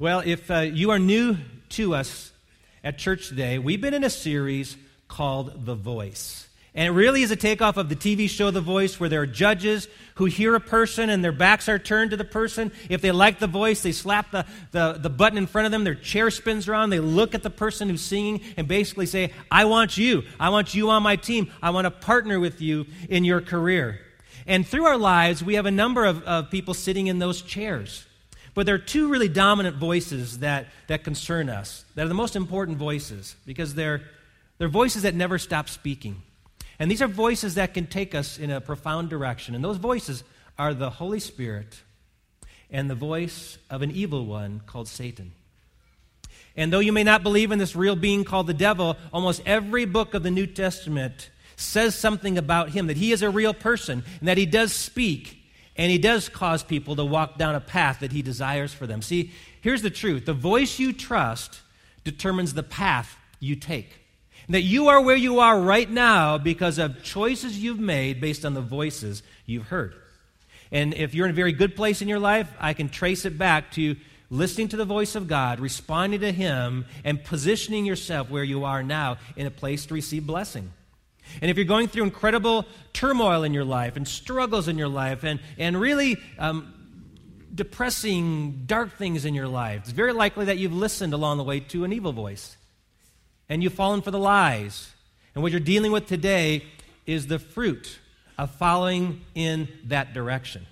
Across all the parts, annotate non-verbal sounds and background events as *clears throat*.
Well, if uh, you are new to us at church today, we've been in a series called The Voice. And it really is a takeoff of the TV show The Voice, where there are judges who hear a person and their backs are turned to the person. If they like the voice, they slap the, the, the button in front of them, their chair spins around, they look at the person who's singing and basically say, I want you. I want you on my team. I want to partner with you in your career. And through our lives, we have a number of, of people sitting in those chairs. But there are two really dominant voices that, that concern us, that are the most important voices, because they're, they're voices that never stop speaking. And these are voices that can take us in a profound direction. And those voices are the Holy Spirit and the voice of an evil one called Satan. And though you may not believe in this real being called the devil, almost every book of the New Testament says something about him, that he is a real person, and that he does speak, and he does cause people to walk down a path that he desires for them. See, here's the truth the voice you trust determines the path you take. And that you are where you are right now because of choices you've made based on the voices you've heard. And if you're in a very good place in your life, I can trace it back to listening to the voice of God, responding to Him, and positioning yourself where you are now in a place to receive blessing. And if you're going through incredible turmoil in your life and struggles in your life and, and really um, depressing, dark things in your life, it's very likely that you've listened along the way to an evil voice and you've fallen for the lies. And what you're dealing with today is the fruit of following in that direction.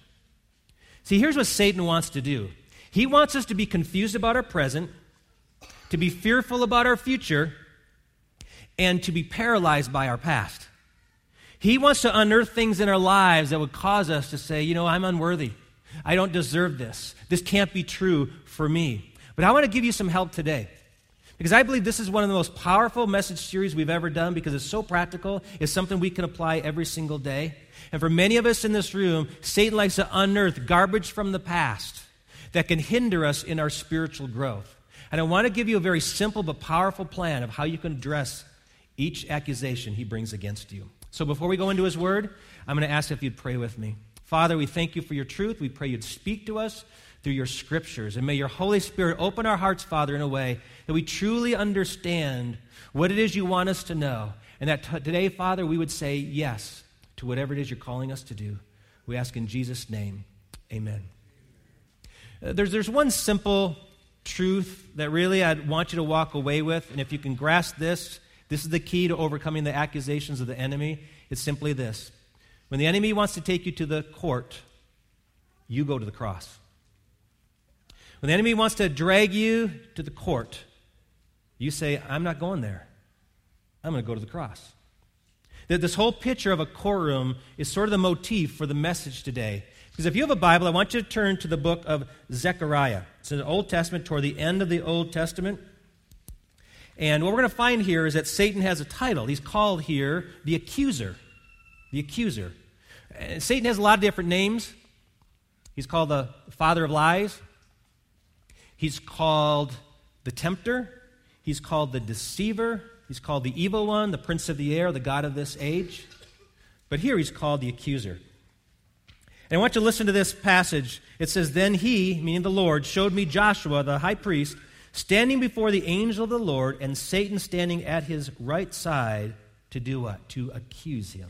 See, here's what Satan wants to do he wants us to be confused about our present, to be fearful about our future and to be paralyzed by our past. He wants to unearth things in our lives that would cause us to say, you know, I'm unworthy. I don't deserve this. This can't be true for me. But I want to give you some help today. Because I believe this is one of the most powerful message series we've ever done because it's so practical. It's something we can apply every single day. And for many of us in this room, Satan likes to unearth garbage from the past that can hinder us in our spiritual growth. And I want to give you a very simple but powerful plan of how you can address each accusation he brings against you. So before we go into his word, I'm going to ask if you'd pray with me. Father, we thank you for your truth. We pray you'd speak to us through your scriptures. And may your Holy Spirit open our hearts, Father, in a way that we truly understand what it is you want us to know. And that t- today, Father, we would say yes to whatever it is you're calling us to do. We ask in Jesus' name, amen. Uh, there's, there's one simple truth that really I'd want you to walk away with. And if you can grasp this, this is the key to overcoming the accusations of the enemy. It's simply this when the enemy wants to take you to the court, you go to the cross. When the enemy wants to drag you to the court, you say, I'm not going there. I'm going to go to the cross. This whole picture of a courtroom is sort of the motif for the message today. Because if you have a Bible, I want you to turn to the book of Zechariah. It's in the Old Testament, toward the end of the Old Testament. And what we're going to find here is that Satan has a title. He's called here the accuser. The accuser. And Satan has a lot of different names. He's called the father of lies. He's called the tempter. He's called the deceiver. He's called the evil one, the prince of the air, the God of this age. But here he's called the accuser. And I want you to listen to this passage. It says, Then he, meaning the Lord, showed me Joshua, the high priest standing before the angel of the Lord, and Satan standing at his right side to do what? To accuse him.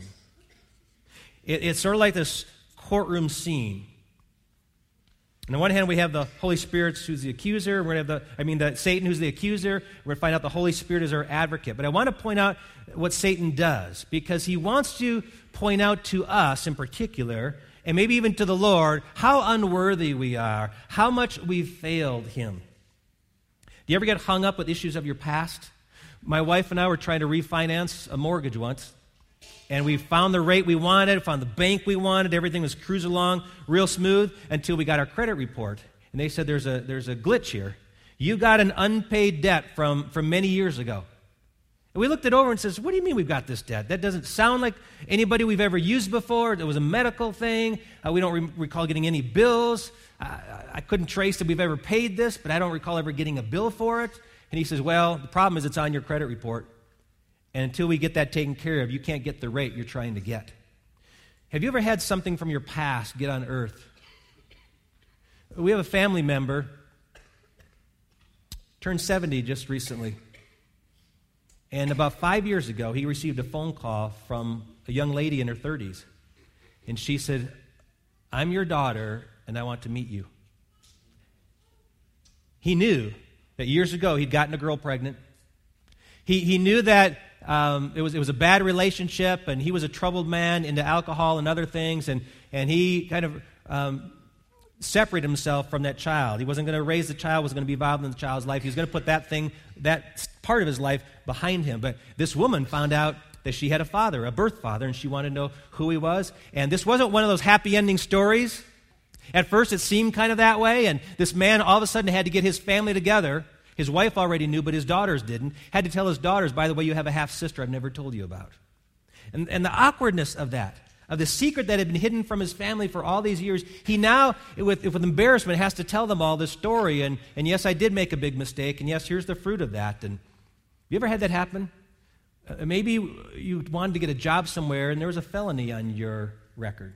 It, it's sort of like this courtroom scene. On the one hand, we have the Holy Spirit who's the accuser. We're going to have the, I mean, the Satan who's the accuser. We're going to find out the Holy Spirit is our advocate. But I want to point out what Satan does because he wants to point out to us in particular, and maybe even to the Lord, how unworthy we are, how much we've failed him. Do you ever get hung up with issues of your past? My wife and I were trying to refinance a mortgage once, and we found the rate we wanted, found the bank we wanted, everything was cruising along real smooth until we got our credit report. And they said, There's a, there's a glitch here. You got an unpaid debt from, from many years ago. And we looked it over and says, What do you mean we've got this debt? That doesn't sound like anybody we've ever used before. It was a medical thing. Uh, we don't re- recall getting any bills. I, I couldn't trace that we've ever paid this, but I don't recall ever getting a bill for it. And he says, Well, the problem is it's on your credit report. And until we get that taken care of, you can't get the rate you're trying to get. Have you ever had something from your past get on earth? We have a family member turned 70 just recently. And about five years ago, he received a phone call from a young lady in her 30s. And she said, I'm your daughter, and I want to meet you. He knew that years ago he'd gotten a girl pregnant. He, he knew that um, it, was, it was a bad relationship, and he was a troubled man into alcohol and other things, and, and he kind of um, separated himself from that child. He wasn't going to raise the child, was going to be involved in the child's life. He was going to put that thing, that part of his life behind him. But this woman found out that she had a father, a birth father, and she wanted to know who he was. And this wasn't one of those happy ending stories. At first, it seemed kind of that way, and this man all of a sudden had to get his family together. His wife already knew, but his daughters didn't. Had to tell his daughters, by the way, you have a half sister I've never told you about. And, and the awkwardness of that of the secret that had been hidden from his family for all these years, he now, with, with embarrassment, has to tell them all this story. And, and yes, I did make a big mistake. And yes, here's the fruit of that. And have you ever had that happen? Uh, maybe you wanted to get a job somewhere and there was a felony on your record.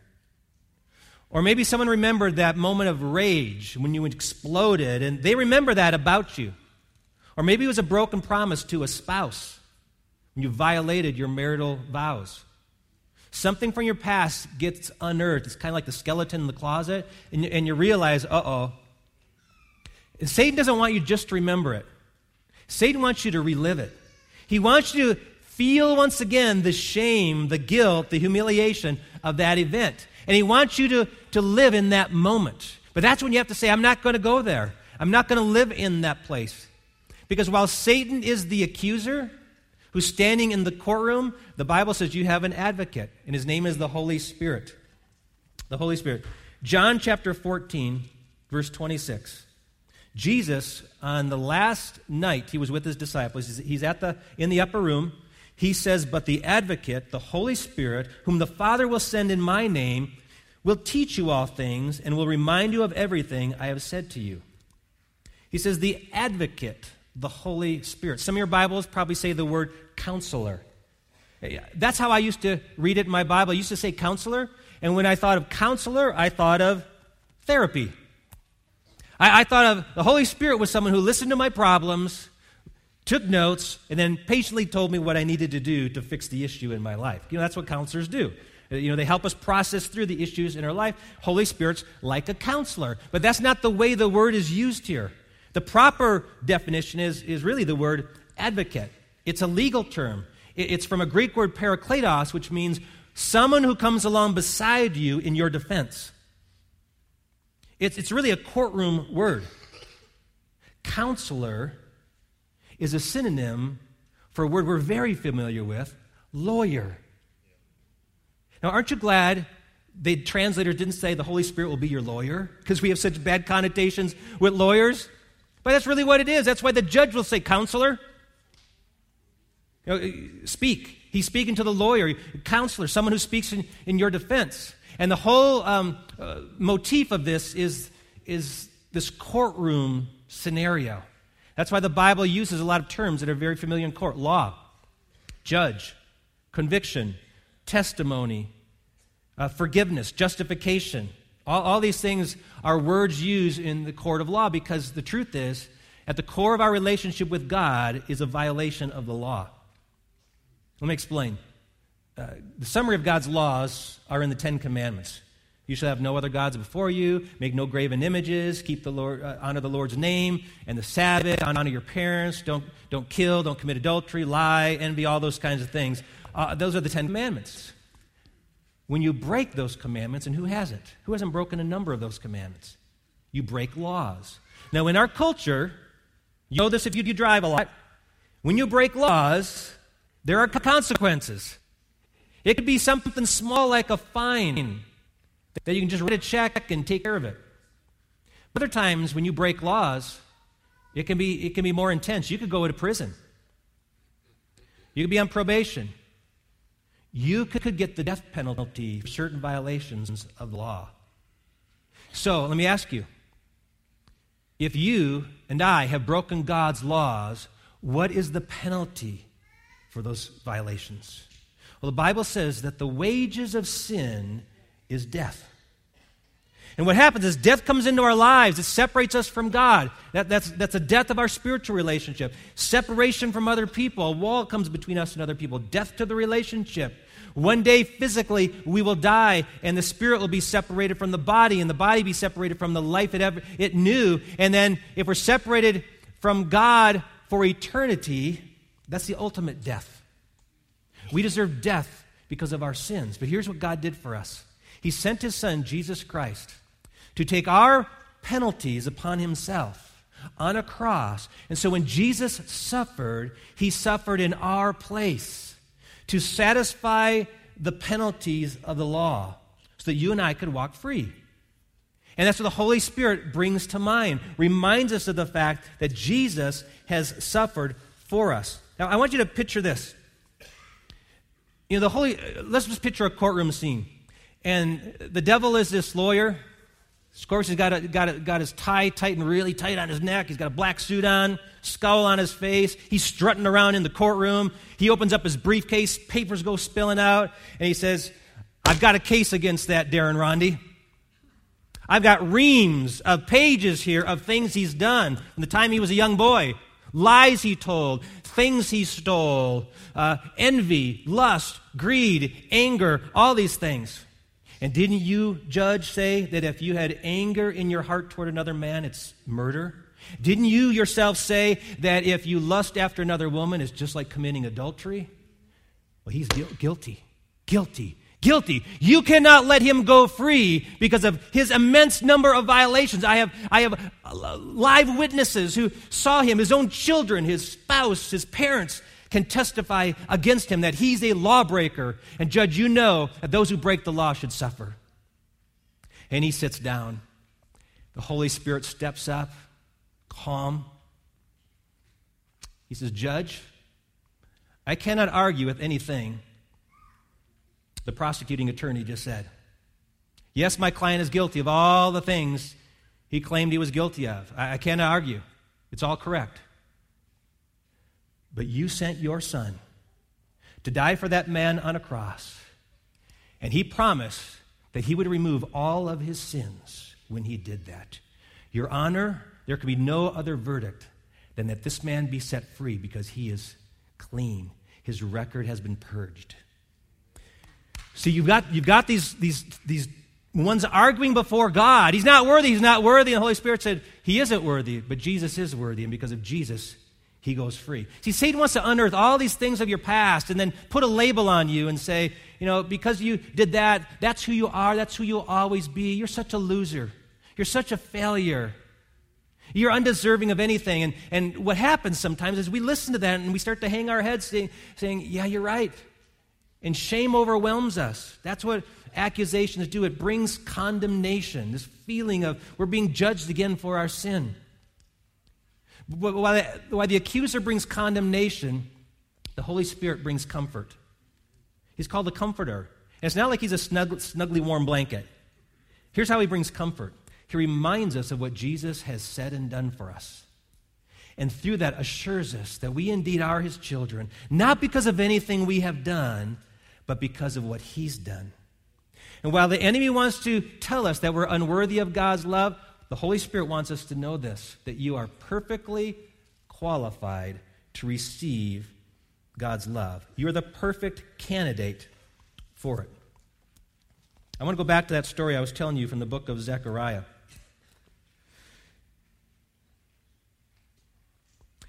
Or maybe someone remembered that moment of rage when you exploded and they remember that about you. Or maybe it was a broken promise to a spouse when you violated your marital vows. Something from your past gets unearthed. It's kind of like the skeleton in the closet, and you, and you realize, uh oh. Satan doesn't want you just to remember it, Satan wants you to relive it. He wants you to feel once again the shame, the guilt, the humiliation of that event. And he wants you to, to live in that moment. But that's when you have to say, I'm not going to go there. I'm not going to live in that place. Because while Satan is the accuser, who's standing in the courtroom, the Bible says you have an advocate, and his name is the Holy Spirit. The Holy Spirit. John chapter 14, verse 26. Jesus, on the last night he was with his disciples, he's at the, in the upper room. He says, But the advocate, the Holy Spirit, whom the Father will send in my name, will teach you all things and will remind you of everything I have said to you. He says, The advocate, the Holy Spirit. Some of your Bibles probably say the word counselor. That's how I used to read it in my Bible. I used to say counselor, and when I thought of counselor, I thought of therapy. I, I thought of the Holy Spirit was someone who listened to my problems, took notes, and then patiently told me what I needed to do to fix the issue in my life. You know, that's what counselors do. You know, they help us process through the issues in our life. Holy Spirit's like a counselor. But that's not the way the word is used here. The proper definition is, is really the word advocate. It's a legal term. It's from a Greek word parakletos, which means someone who comes along beside you in your defense. It's, it's really a courtroom word. Counselor is a synonym for a word we're very familiar with lawyer. Now, aren't you glad the translators didn't say the Holy Spirit will be your lawyer? Because we have such bad connotations with lawyers. But that's really what it is. That's why the judge will say, Counselor. You know, speak. He's speaking to the lawyer, counselor, someone who speaks in, in your defense. And the whole um, uh, motif of this is, is this courtroom scenario. That's why the Bible uses a lot of terms that are very familiar in court law, judge, conviction, testimony, uh, forgiveness, justification. All, all these things are words used in the court of law because the truth is, at the core of our relationship with God is a violation of the law. Let me explain. Uh, the summary of God's laws are in the Ten Commandments. You shall have no other gods before you. Make no graven images. Keep the Lord, uh, honor the Lord's name and the Sabbath. Honor your parents. Don't, don't kill. Don't commit adultery. Lie. Envy. All those kinds of things. Uh, those are the Ten Commandments. When you break those commandments, and who hasn't? Who hasn't broken a number of those commandments? You break laws. Now, in our culture, you know this if you, drive a lot. When you break laws, there are consequences. It could be something small like a fine that you can just write a check and take care of it. Other times, when you break laws, it can be, it can be more intense. You could go to prison, you could be on probation. You could get the death penalty for certain violations of the law. So, let me ask you if you and I have broken God's laws, what is the penalty for those violations? Well, the Bible says that the wages of sin is death. And what happens is death comes into our lives. It separates us from God. That, that's, that's a death of our spiritual relationship. Separation from other people. A wall comes between us and other people. Death to the relationship. One day, physically, we will die, and the spirit will be separated from the body, and the body be separated from the life it, ever, it knew. And then, if we're separated from God for eternity, that's the ultimate death. We deserve death because of our sins. But here's what God did for us He sent His Son, Jesus Christ, to take our penalties upon Himself on a cross. And so when Jesus suffered, He suffered in our place to satisfy the penalties of the law so that you and I could walk free. And that's what the Holy Spirit brings to mind, reminds us of the fact that Jesus has suffered for us. Now, I want you to picture this. You know, the Holy, let's just picture a courtroom scene. And the devil is this lawyer. He's got, a, got, a, got his tie tightened really tight on his neck. He's got a black suit on scowl on his face. He's strutting around in the courtroom. He opens up his briefcase, papers go spilling out, and he says, I've got a case against that Darren Rondy. I've got reams of pages here of things he's done from the time he was a young boy. Lies he told, things he stole, uh, envy, lust, greed, anger, all these things. And didn't you, judge, say that if you had anger in your heart toward another man, it's murder? Didn't you yourself say that if you lust after another woman, it's just like committing adultery? Well, he's guilty. Guilty. Guilty. You cannot let him go free because of his immense number of violations. I have, I have uh, live witnesses who saw him, his own children, his spouse, his parents can testify against him that he's a lawbreaker. And, Judge, you know that those who break the law should suffer. And he sits down. The Holy Spirit steps up calm. He says, Judge, I cannot argue with anything the prosecuting attorney just said. Yes, my client is guilty of all the things he claimed he was guilty of. I, I cannot argue. It's all correct. But you sent your son to die for that man on a cross, and he promised that he would remove all of his sins when he did that. Your honor, there can be no other verdict than that this man be set free because he is clean. His record has been purged. See, you've got, you've got these, these, these ones arguing before God. He's not worthy, he's not worthy. And the Holy Spirit said, He isn't worthy, but Jesus is worthy. And because of Jesus, he goes free. See, Satan wants to unearth all these things of your past and then put a label on you and say, you know, because you did that, that's who you are, that's who you'll always be. You're such a loser. You're such a failure. You're undeserving of anything. And, and what happens sometimes is we listen to that and we start to hang our heads saying, saying, Yeah, you're right. And shame overwhelms us. That's what accusations do. It brings condemnation, this feeling of we're being judged again for our sin. While the, the accuser brings condemnation, the Holy Spirit brings comfort. He's called the comforter. And it's not like he's a snug, snugly warm blanket. Here's how he brings comfort he reminds us of what Jesus has said and done for us. And through that assures us that we indeed are his children, not because of anything we have done, but because of what he's done. And while the enemy wants to tell us that we're unworthy of God's love, the Holy Spirit wants us to know this that you are perfectly qualified to receive God's love. You're the perfect candidate for it. I want to go back to that story I was telling you from the book of Zechariah.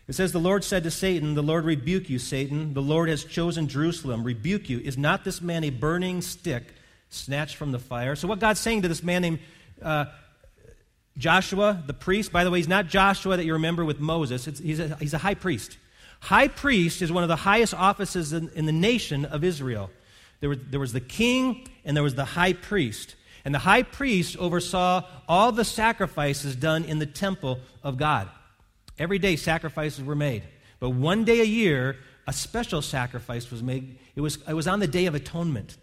It says, The Lord said to Satan, The Lord rebuke you, Satan. The Lord has chosen Jerusalem. Rebuke you. Is not this man a burning stick snatched from the fire? So, what God's saying to this man named uh, Joshua, the priest, by the way, he's not Joshua that you remember with Moses, he's a, he's, a, high priest. High priest is one of the highest offices in, in the nation of Israel. There was, there was the king and there was the high priest. And the high priest oversaw all the sacrifices done in the temple of God. Every day, sacrifices were made. But one day a year, a special sacrifice was made. It was, it was on the Day of Atonement.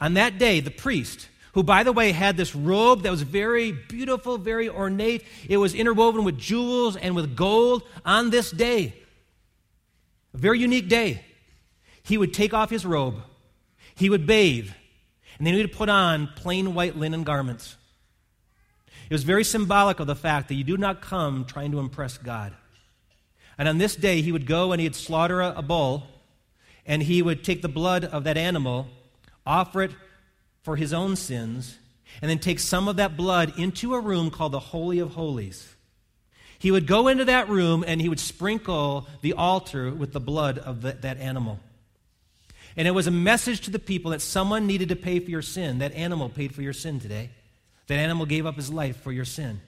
On that day, the priest, who, by the way, had this robe that was very beautiful, very ornate, it was interwoven with jewels and with gold on this day, a very unique day, he would take off his robe, he would bathe, and then he would put on plain white linen garments. It was very symbolic of the fact that you do not come trying to impress God. And on this day, he would go and he'd slaughter a, bull, and he would take the blood of that animal, offer it for his own sins, and then take some of that blood into a room called the Holy of Holies. He would go into that room and he would sprinkle the altar with the blood of the, that animal. And it was a message to the people that someone needed to pay for your sin. That animal paid for your sin today. That animal gave up his life for your sin.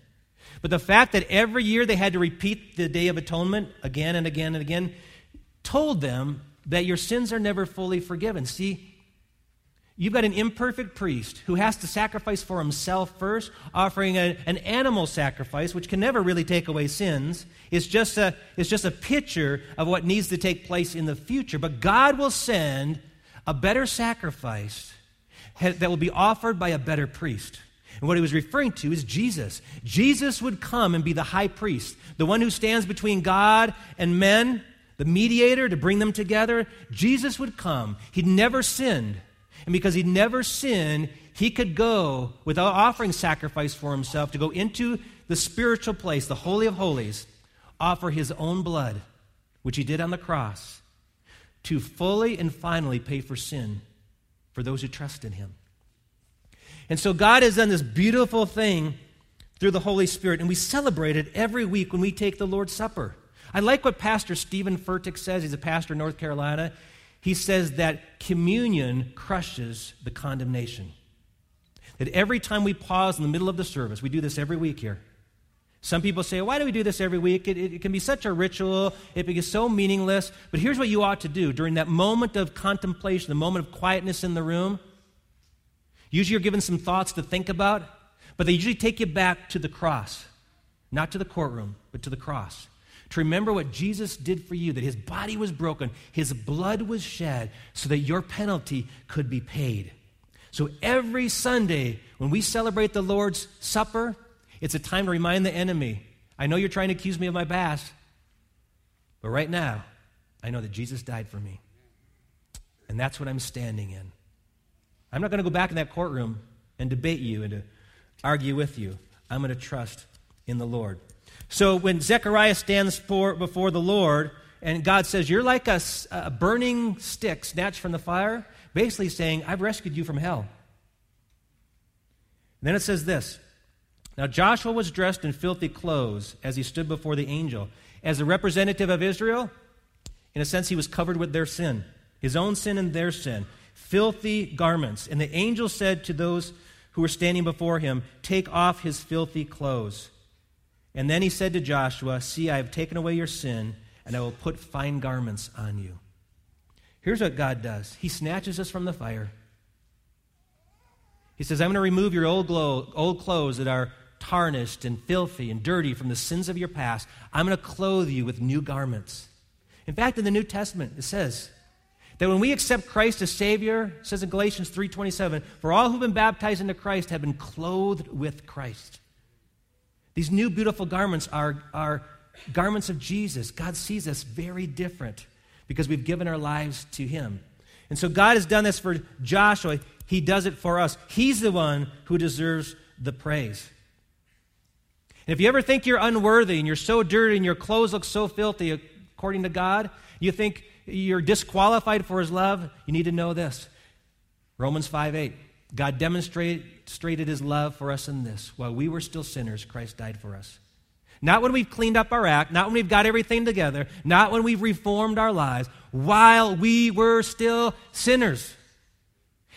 But the fact that every year they had to repeat the Day of Atonement again and again and again told them that your sins are never fully forgiven. See, You've got an imperfect priest who has to sacrifice for himself first, offering a, an animal sacrifice, which can never really take away sins. It's just, a, it's just a picture of what needs to take place in the future. But God will send a better sacrifice that will be offered by a better priest. And what he was referring to is Jesus. Jesus would come and be the high priest, the one who stands between God and men, the mediator to bring them together. Jesus would come. He'd never sinned. And because he never sinned, he could go without offering sacrifice for himself to go into the spiritual place, the Holy of Holies, offer his own blood, which he did on the cross, to fully and finally pay for sin for those who trust in him. And so God has done this beautiful thing through the Holy Spirit, and we celebrate it every week when we take the Lord's Supper. I like what Pastor Steven Furtick says. He's a pastor in North Carolina he says that communion crushes the condemnation. That every time we pause in the middle of the service, we do this every week here. Some people say, Why do we do this every week? It, it, it can be such a ritual, it becomes so meaningless. But here's what you ought to do during that moment of contemplation, the moment of quietness in the room. Usually you're given some thoughts to think about, but they usually take you back to the cross, not to the courtroom, but to the cross to remember what Jesus did for you, that his body was broken, his blood was shed, so that your penalty could be paid. So every Sunday, when we celebrate the Lord's Supper, it's a time to remind the enemy I know you're trying to accuse me of my past, but right now, I know that Jesus died for me. And that's what I'm standing in. I'm not going to go back in that courtroom and debate you and to argue with you. I'm going to trust in the Lord. So when Zechariah stands for, before the Lord and God says, You're like a, a burning stick snatched from the fire, basically saying, I've rescued you from hell. And then it says this Now Joshua was dressed in filthy clothes as he stood before the angel. As a representative of Israel, in a sense, he was covered with their sin, his own sin and their sin, filthy garments. And the angel said to those who were standing before him, Take off his filthy clothes. And then he said to Joshua, See, I have taken away your sin, and I will put fine garments on you. Here's what God does He snatches us from the fire. He says, I'm going to remove your old, glow, old clothes that are tarnished and filthy and dirty from the sins of your past. I'm going to clothe you with new garments. In fact, in the New Testament, it says that when we accept Christ as Savior, it says in Galatians 3.27, for all who've been baptized into Christ have been clothed with Christ. These new beautiful garments are, are garments of Jesus. God sees us very different because we've given our lives to Him. And so God has done this for Joshua. He does it for us. He's the one who deserves the praise. And if you ever think you're unworthy and you're so dirty and your clothes look so filthy, according to God, you think you're disqualified for His love, you need to know this Romans 5 8. God demonstrated his love for us in this. While we were still sinners, Christ died for us. Not when we've cleaned up our act, not when we've got everything together, not when we've reformed our lives, while we were still sinners.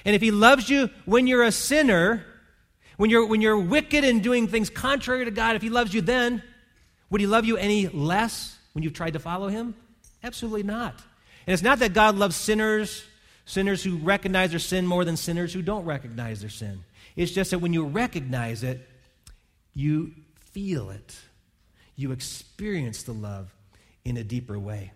And if he loves you when you're a sinner, when you're, when you're wicked and doing things contrary to God, if he loves you then, would he love you any less when you've tried to follow him? Absolutely not. And it's not that God loves sinners Sinners who recognize their sin more than sinners who don't recognize their sin. It's just that when you recognize it, you feel it. You experience the love in a deeper way.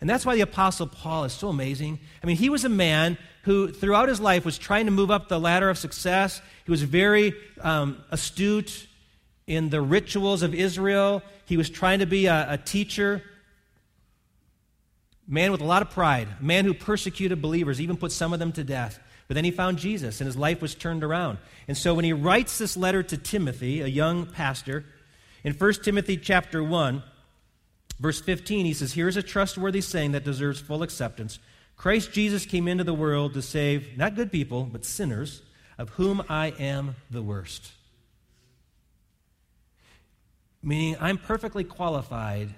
And that's why the Apostle Paul is so amazing. I mean, he was a man who, throughout his life, was trying to move up the ladder of success. He was very um, astute in the rituals of Israel. He was trying to be a, a teacher man with a lot of pride, a man who persecuted believers, even put some of them to death. But then he found Jesus, and his life was turned around. And so when he writes this letter to Timothy, a young pastor, in 1 Timothy chapter 1, verse 15, he says, Here's a trustworthy saying that deserves full acceptance. Christ Jesus came into the world to save not good people, but sinners, of whom I am the worst. Meaning, I'm perfectly qualified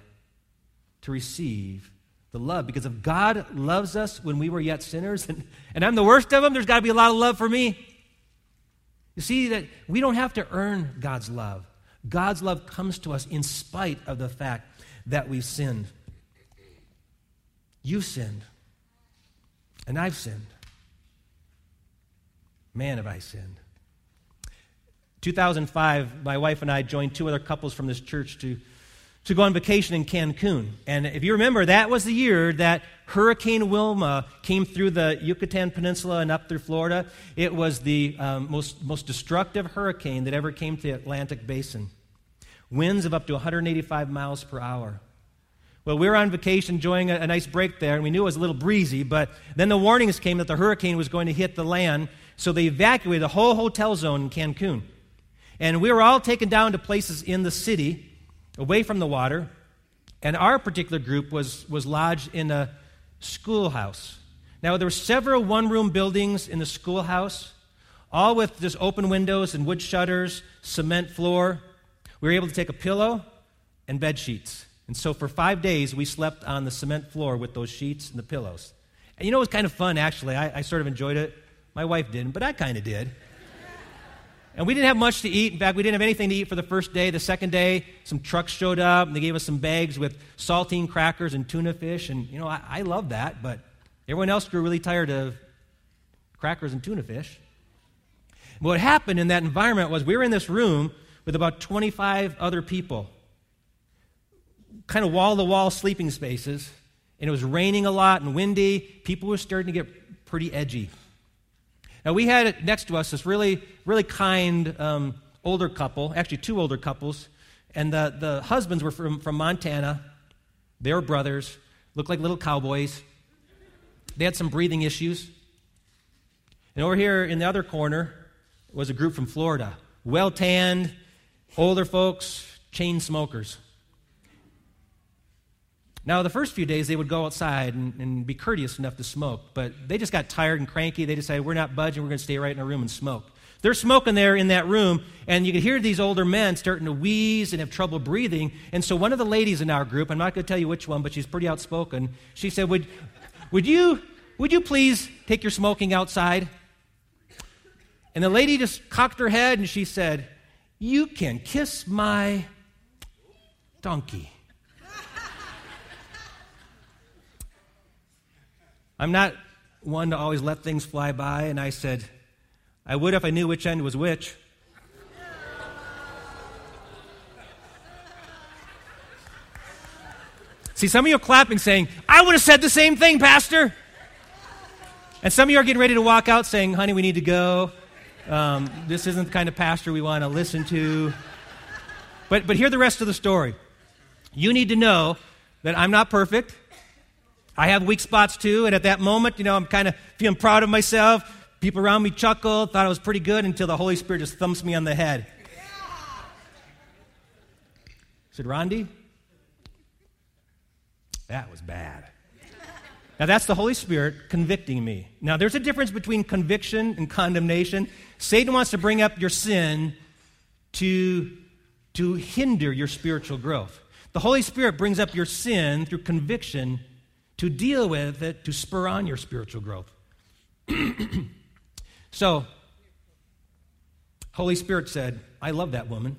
to receive the love. Because if God loves us when we were yet sinners, *laughs* and, and I'm the worst of them, there's got to be a lot of love for me. You see that we don't have to earn God's love. God's love comes to us in spite of the fact that we've sinned. You've sinned, and I've sinned. Man, have I sinned. 2005, my wife and I joined two other couples from this church to to go on vacation in Cancun. And if you remember, that was the year that Hurricane Wilma came through the Yucatan Peninsula and up through Florida. It was the um, most, most destructive hurricane that ever came to the Atlantic basin. Winds of up to 185 miles per hour. Well, we were on vacation enjoying a, a nice break there, and we knew it was a little breezy, but then the warnings came that the hurricane was going to hit the land, so they evacuated the whole hotel zone in Cancun. And we were all taken down to places in the city away from the water. And our particular group was, was lodged in a schoolhouse. Now, there were several one room buildings in the schoolhouse, all with just open windows and wood shutters, cement floor. We were able to take a pillow and bed sheets. And so for five days, we slept on the cement floor with those sheets and the pillows. And you know, it was kind of fun, actually. I, I sort of enjoyed it. My wife didn't, but I kind of did. And we didn't have much to eat. In fact, we didn't have anything to eat for the first day. The second day, some trucks showed up and they gave us some bags with saltine crackers and tuna fish. And, you know, I, I love that, but everyone else grew really tired of crackers and tuna fish. what happened in that environment was we were in this room with about 25 other people, kind of wall to wall sleeping spaces. And it was raining a lot and windy. People were starting to get pretty edgy. Now, we had next to us this really, really kind um, older couple, actually, two older couples. And the, the husbands were from, from Montana. They were brothers, looked like little cowboys. They had some breathing issues. And over here in the other corner was a group from Florida well tanned, older folks, chain smokers. Now, the first few days, they would go outside and, and, be courteous enough to smoke, but they just got tired and cranky. They decided, we're not budging, we're going to stay right in our room and smoke. They're smoking there in that room, and you could hear these older men starting to wheeze and have trouble breathing. And so, one of the ladies in our group, I'm not going to tell you which one, but she's pretty outspoken, she said, Would, would, you, would you please take your smoking outside? And the lady just cocked her head and she said, You can kiss my donkey. I'm not one to always let things fly by, and I said, I would if I knew which end was which. See, some of you are clapping saying, I would have said the same thing, Pastor. And some of you are getting ready to walk out saying, honey, we need to go. Um, this isn't the kind of pastor we want to listen to. But, but hear the rest of the story. You need to know that I'm not perfect. I have weak spots too, and at that moment, you know, I'm kind of feeling proud of myself. People around me chuckled, thought I was pretty good until the Holy Spirit just thumps me on the head. I said, Rondi, that was bad. Now, that's the Holy Spirit convicting me. Now, there's a difference between conviction and condemnation. Satan wants to bring up your sin to, to hinder your spiritual growth. The Holy Spirit brings up your sin through conviction to deal with it to spur on your spiritual growth. *clears throat* so, Holy Spirit said, I love that woman.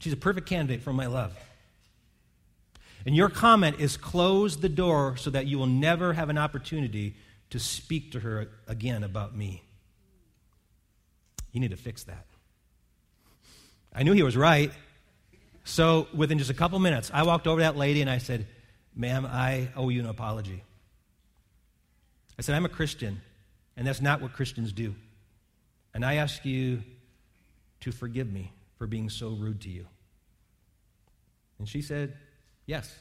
She's a perfect candidate for my love. And your comment is close the door so that you will never have an opportunity to speak to her again about me. You need to fix that. I knew he was right. So within just a couple minutes, I walked over to that lady and I said, Ma'am, I owe you an apology. I said, I'm a Christian, and that's not what Christians do. And I ask you to forgive me for being so rude to you. And she said, Yes.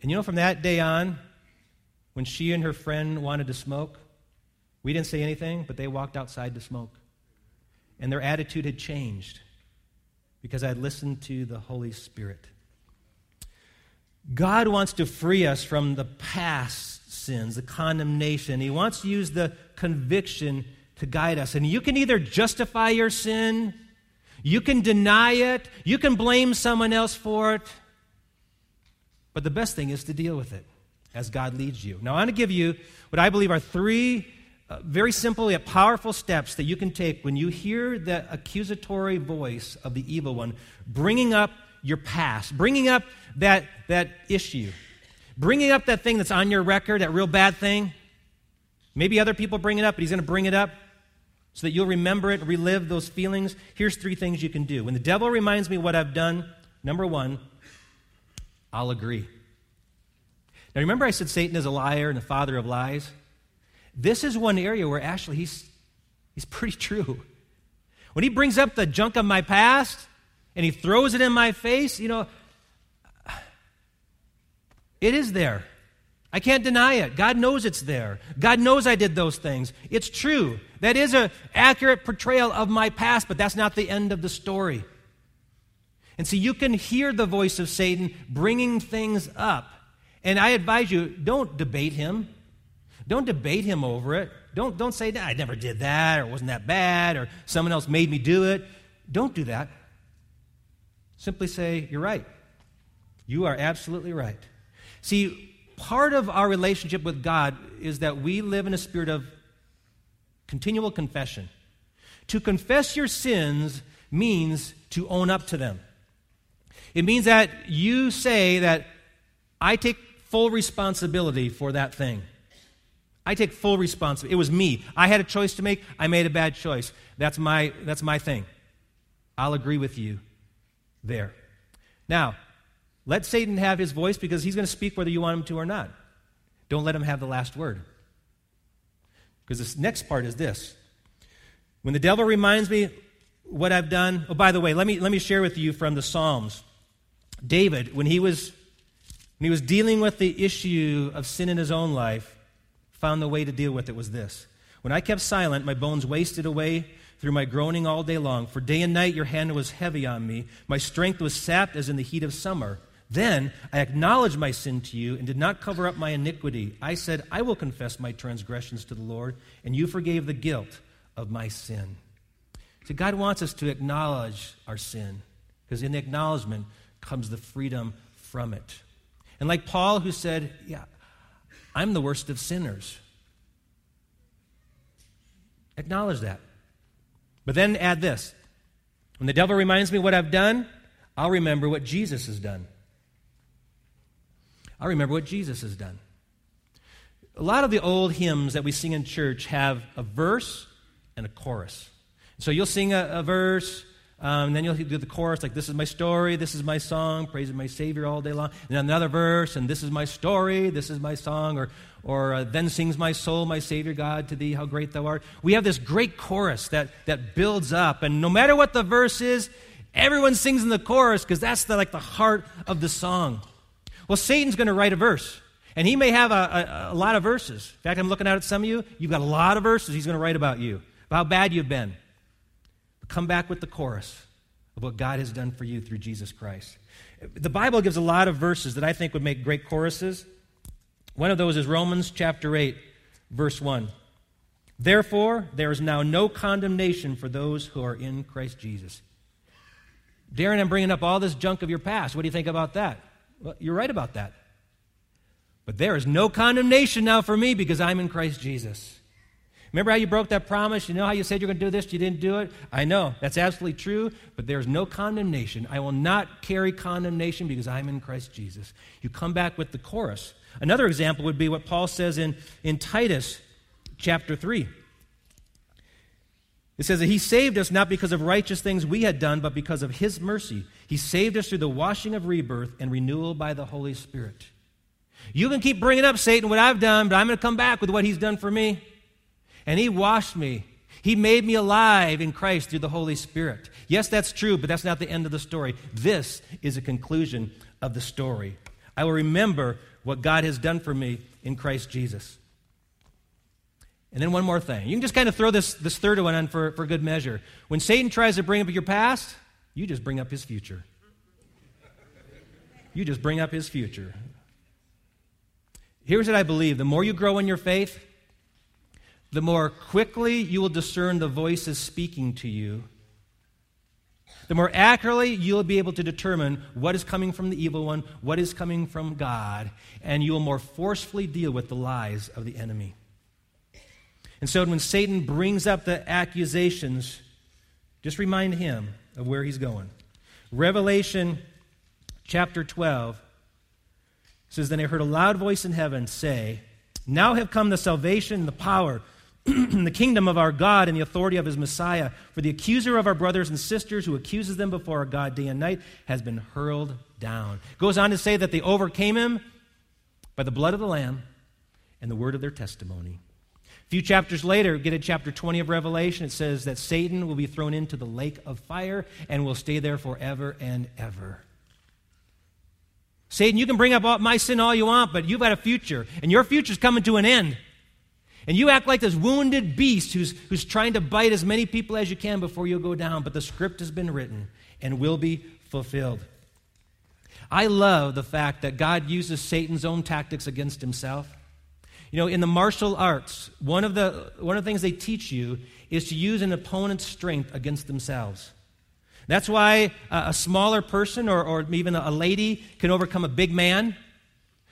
And you know, from that day on, when she and her friend wanted to smoke. We didn't say anything, but they walked outside to smoke. And their attitude had changed because I listened to the Holy Spirit. God wants to free us from the past sins, the condemnation. He wants to use the conviction to guide us. And you can either justify your sin, you can deny it, you can blame someone else for it. But the best thing is to deal with it as God leads you. Now, I want to give you what I believe are three uh, very simple yet powerful steps that you can take when you hear the accusatory voice of the evil one bringing up your past, bringing up that, that issue, bringing up that thing that's on your record, that real bad thing. Maybe other people bring it up, but he's going to bring it up so that you'll remember it, relive those feelings. Here's three things you can do. When the devil reminds me what I've done, number one, I'll agree. Now, remember I said Satan is a liar and the father of lies? This is one area where actually he's, he's pretty true. When he brings up the junk of my past and he throws it in my face, you know, it is there. I can't deny it. God knows it's there. God knows I did those things. It's true. That is an accurate portrayal of my past, but that's not the end of the story. And so you can hear the voice of Satan bringing things up. And I advise you don't debate him. Don't debate him over it. Don't, don't say, that I never did that, or wasn't that bad, or someone else made me do it. Don't do that. Simply say, You're right. You are absolutely right. See, part of our relationship with God is that we live in a spirit of continual confession. To confess your sins means to own up to them. It means that you say that I take full responsibility for that thing. I take full responsibility. It was me. I had a choice to make. I made a bad choice. That's my, that's my thing. I'll agree with you there. Now, let Satan have his voice because he's going to speak whether you want him to or not. Don't let him have the last word. Because this next part is this. When the devil reminds me what I've done, oh, by the way, let me, let me share with you from the Psalms. David, when he was when he was dealing with the issue of sin in his own life, found the way to deal with it was this. When I kept silent, my bones wasted away through my groaning all day long. For day and night your hand was heavy on me. My strength was sapped as in the heat of summer. Then I acknowledged my sin to you and did not cover up my iniquity. I said, I will confess my transgressions to the Lord, and you forgave the guilt of my sin. So God wants us to acknowledge our sin, because in the acknowledgement comes the freedom from it. And like Paul, who said, Yeah, I'm the worst of sinners. Acknowledge that. But then add this when the devil reminds me what I've done, I'll remember what Jesus has done. I'll remember what Jesus has done. A lot of the old hymns that we sing in church have a verse and a chorus. So you'll sing a, a verse, um, then you'll do the chorus, like, This is my story, this is my song, praising my Savior all day long. And then another verse, and this is my story, this is my song, or, or uh, then sings my soul, my Savior God, to thee, how great thou art. We have this great chorus that, that builds up, and no matter what the verse is, everyone sings in the chorus because that's the, like the heart of the song. Well, Satan's going to write a verse. And he may have a, a, a, lot of verses. In fact, I'm looking out at some of you. You've got a lot of verses he's going to write about you, about how bad you've been. Come back with the chorus of what God has done for you through Jesus Christ. The Bible gives a lot of verses that I think would make great choruses. One of those is Romans chapter 8, verse 1. Therefore, there is now no condemnation for those who are in Christ Jesus. Darren, I'm bringing up all this junk of your past. What do you think about that? Well, you're right about that. But there is no condemnation now for me because I'm in Christ Jesus. Remember how you broke that promise? You know how you said you're going to do this, you didn't do it? I know, that's absolutely true, but there's no condemnation. I will not carry condemnation because I'm in Christ Jesus. You come back with the chorus. Another example would be what Paul says in, in Titus chapter 3. It says that he saved us not because of righteous things we had done, but because of his mercy. He saved us through the washing of rebirth and renewal by the Holy Spirit. You can keep bringing up Satan what I've done, but I'm going to come back with what he's done for me and He washed me. He made me alive in Christ through the Holy Spirit. Yes, that's true, but that's not the end of the story. This is a conclusion of the story. I will remember what God has done for me in Christ Jesus. And then one more thing. You can just kind of throw this, this third one on for, for good measure. When Satan tries to bring up your past, you just bring up his future. You just bring up his future. Here's what I believe the more you grow in your faith, the more quickly you will discern the voices speaking to you. The more accurately you'll be able to determine what is coming from the evil one, what is coming from God, and you will more forcefully deal with the lies of the enemy. And so when Satan brings up the accusations, just remind him of where he's going. Revelation chapter 12 says, Then I heard a loud voice in heaven say, Now have come the salvation, the power, *clears throat* the kingdom of our God, and the authority of his Messiah. For the accuser of our brothers and sisters who accuses them before our God day and night has been hurled down. Goes on to say that they overcame him by the blood of the Lamb and the word of their testimony. A few chapters later, get to chapter 20 of Revelation, it says that Satan will be thrown into the lake of fire and will stay there forever and ever. Satan, you can bring up all, my sin all you want, but you've got a future, and your future's coming to an end. And you act like this wounded beast who's, who's trying to bite as many people as you can before you go down, but the script has been written and will be fulfilled. I love the fact that God uses Satan's own tactics against himself. You know, in the martial arts, one of the, one of the things they teach you is to use an opponent's strength against themselves. That's why a, smaller person or, or even a lady can overcome a big man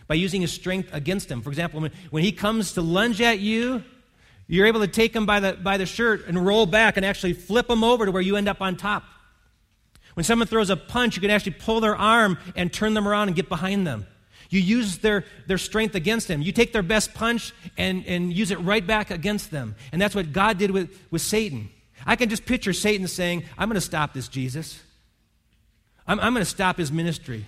by using his strength against him. For example, when, when he comes to lunge at you, you're able to take him by the, by the shirt and roll back and actually flip him over to where you end up on top. When someone throws a punch, you can actually pull their arm and turn them around and get behind them. You use their, their strength against them. You take their best punch and, and use it right back against them. And that's what God did with, with Satan. I can just picture Satan saying, I'm going to stop this, Jesus. I'm, I'm going to stop his ministry.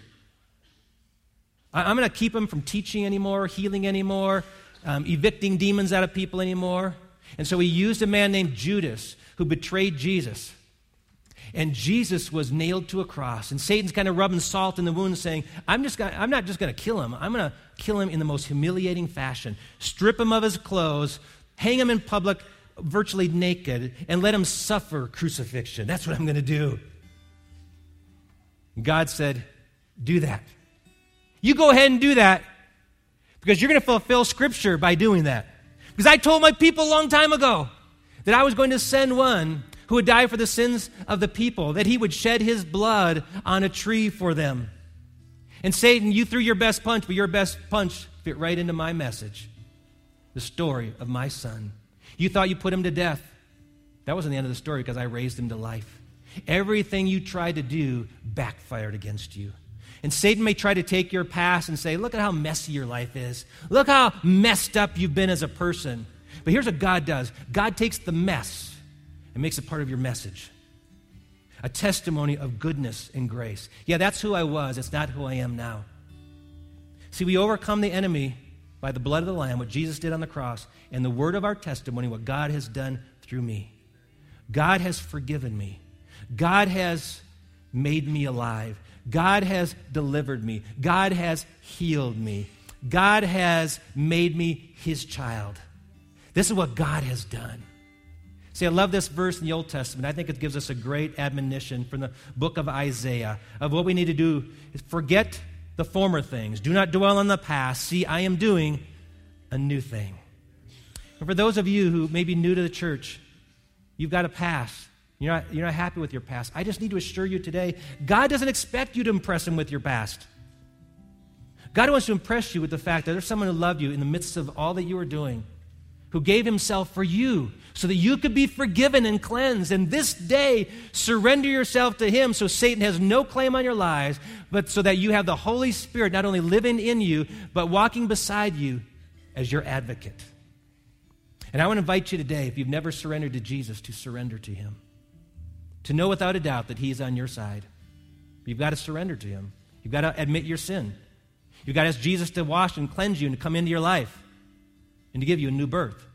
I, am going to keep him from teaching anymore, healing anymore, um, evicting demons out of people anymore. And so he used a man named Judas who betrayed Jesus. And Jesus was nailed to a cross. And Satan's kind of rubbing salt in the wound, saying, I'm, just gonna, I'm not just going to kill him. I'm going to kill him in the most humiliating fashion. Strip him of his clothes, hang him in public virtually naked, and let him suffer crucifixion. That's what I'm going to do. God said, Do that. You go ahead and do that because you're going to fulfill Scripture by doing that. Because I told my people a long time ago that I was going to send one who would die for the sins of the people, that he would shed his blood on a tree for them. And Satan, you threw your best punch, but your best punch fit right into my message the story of my son. You thought you put him to death. That wasn't the end of the story because I raised him to life. Everything you tried to do backfired against you. And Satan may try to take your past and say, Look at how messy your life is. Look how messed up you've been as a person. But here's what God does God takes the mess and makes it part of your message a testimony of goodness and grace. Yeah, that's who I was. It's not who I am now. See, we overcome the enemy by the blood of the Lamb, what Jesus did on the cross, and the word of our testimony, what God has done through me. God has forgiven me. God has made me alive. God has delivered me. God has healed me. God has made me his child. This is what God has done. See, I love this verse in the Old Testament. I think it gives us a great admonition from the book of Isaiah of what we need to do is forget the former things. Do not dwell on the past. See, I am doing a new thing. And for those of you who may be new to the church, you've got a past. You're not, you're not happy with your past. I just need to assure you today God doesn't expect you to impress Him with your past. God wants to impress you with the fact that there's someone who loved you in the midst of all that you were doing who gave himself for you so that you could be forgiven and cleansed. And this day, surrender yourself to him so Satan has no claim on your lives, but so that you have the Holy Spirit not only living in you, but walking beside you as your advocate. And I want to invite you today, if you've never surrendered to Jesus, to surrender to him. To know without a doubt that he's on your side. You've got to surrender to him. You've got to admit your sin. You've got to ask Jesus to wash and cleanse you and to come into your life and to give you a new birth.